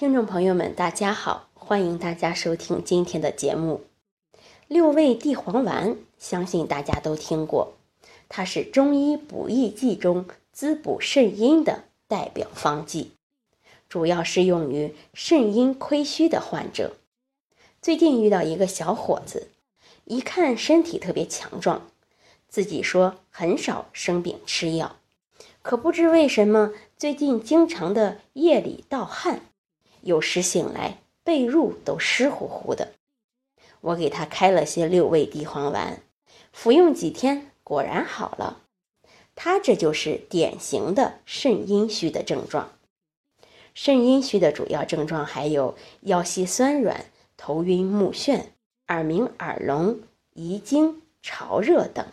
听众朋友们，大家好，欢迎大家收听今天的节目。六味地黄丸，相信大家都听过，它是中医补益剂中滋补肾阴的代表方剂，主要适用于肾阴亏虚的患者。最近遇到一个小伙子，一看身体特别强壮，自己说很少生病吃药，可不知为什么最近经常的夜里盗汗。有时醒来被褥都湿乎乎的，我给他开了些六味地黄丸，服用几天果然好了。他这就是典型的肾阴虚的症状。肾阴虚的主要症状还有腰膝酸软、头晕目眩、耳鸣耳聋、遗精潮热等，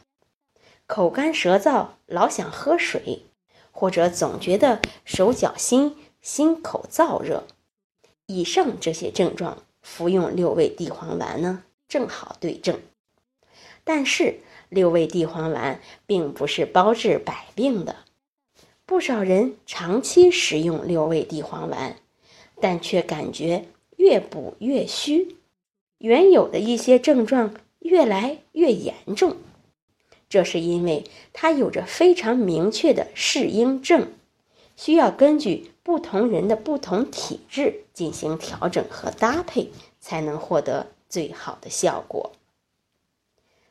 口干舌燥，老想喝水，或者总觉得手脚心心口燥热。以上这些症状，服用六味地黄丸呢，正好对症。但是六味地黄丸并不是包治百病的，不少人长期食用六味地黄丸，但却感觉越补越虚，原有的一些症状越来越严重。这是因为它有着非常明确的适应症，需要根据。不同人的不同体质进行调整和搭配，才能获得最好的效果。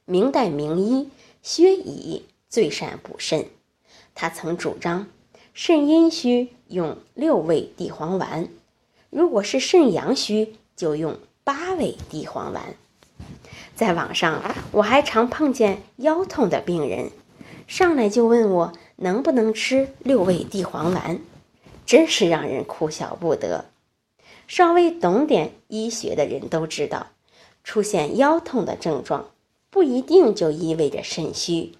明代名医薛乙最善补肾，他曾主张肾阴虚用六味地黄丸，如果是肾阳虚就用八味地黄丸。在网上，我还常碰见腰痛的病人，上来就问我能不能吃六味地黄丸。真是让人哭笑不得。稍微懂点医学的人都知道，出现腰痛的症状不一定就意味着肾虚，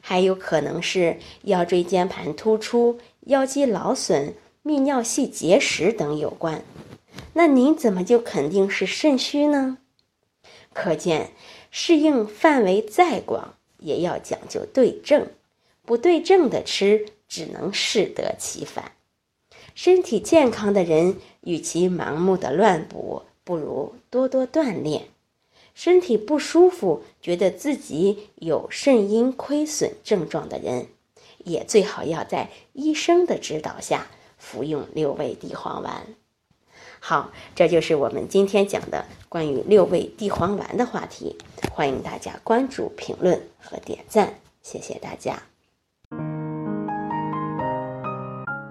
还有可能是腰椎间盘突出、腰肌劳损、泌尿系结石等有关。那您怎么就肯定是肾虚呢？可见适应范围再广，也要讲究对症，不对症的吃，只能适得其反。身体健康的人，与其盲目的乱补，不如多多锻炼。身体不舒服，觉得自己有肾阴亏损症状的人，也最好要在医生的指导下服用六味地黄丸。好，这就是我们今天讲的关于六味地黄丸的话题。欢迎大家关注、评论和点赞，谢谢大家。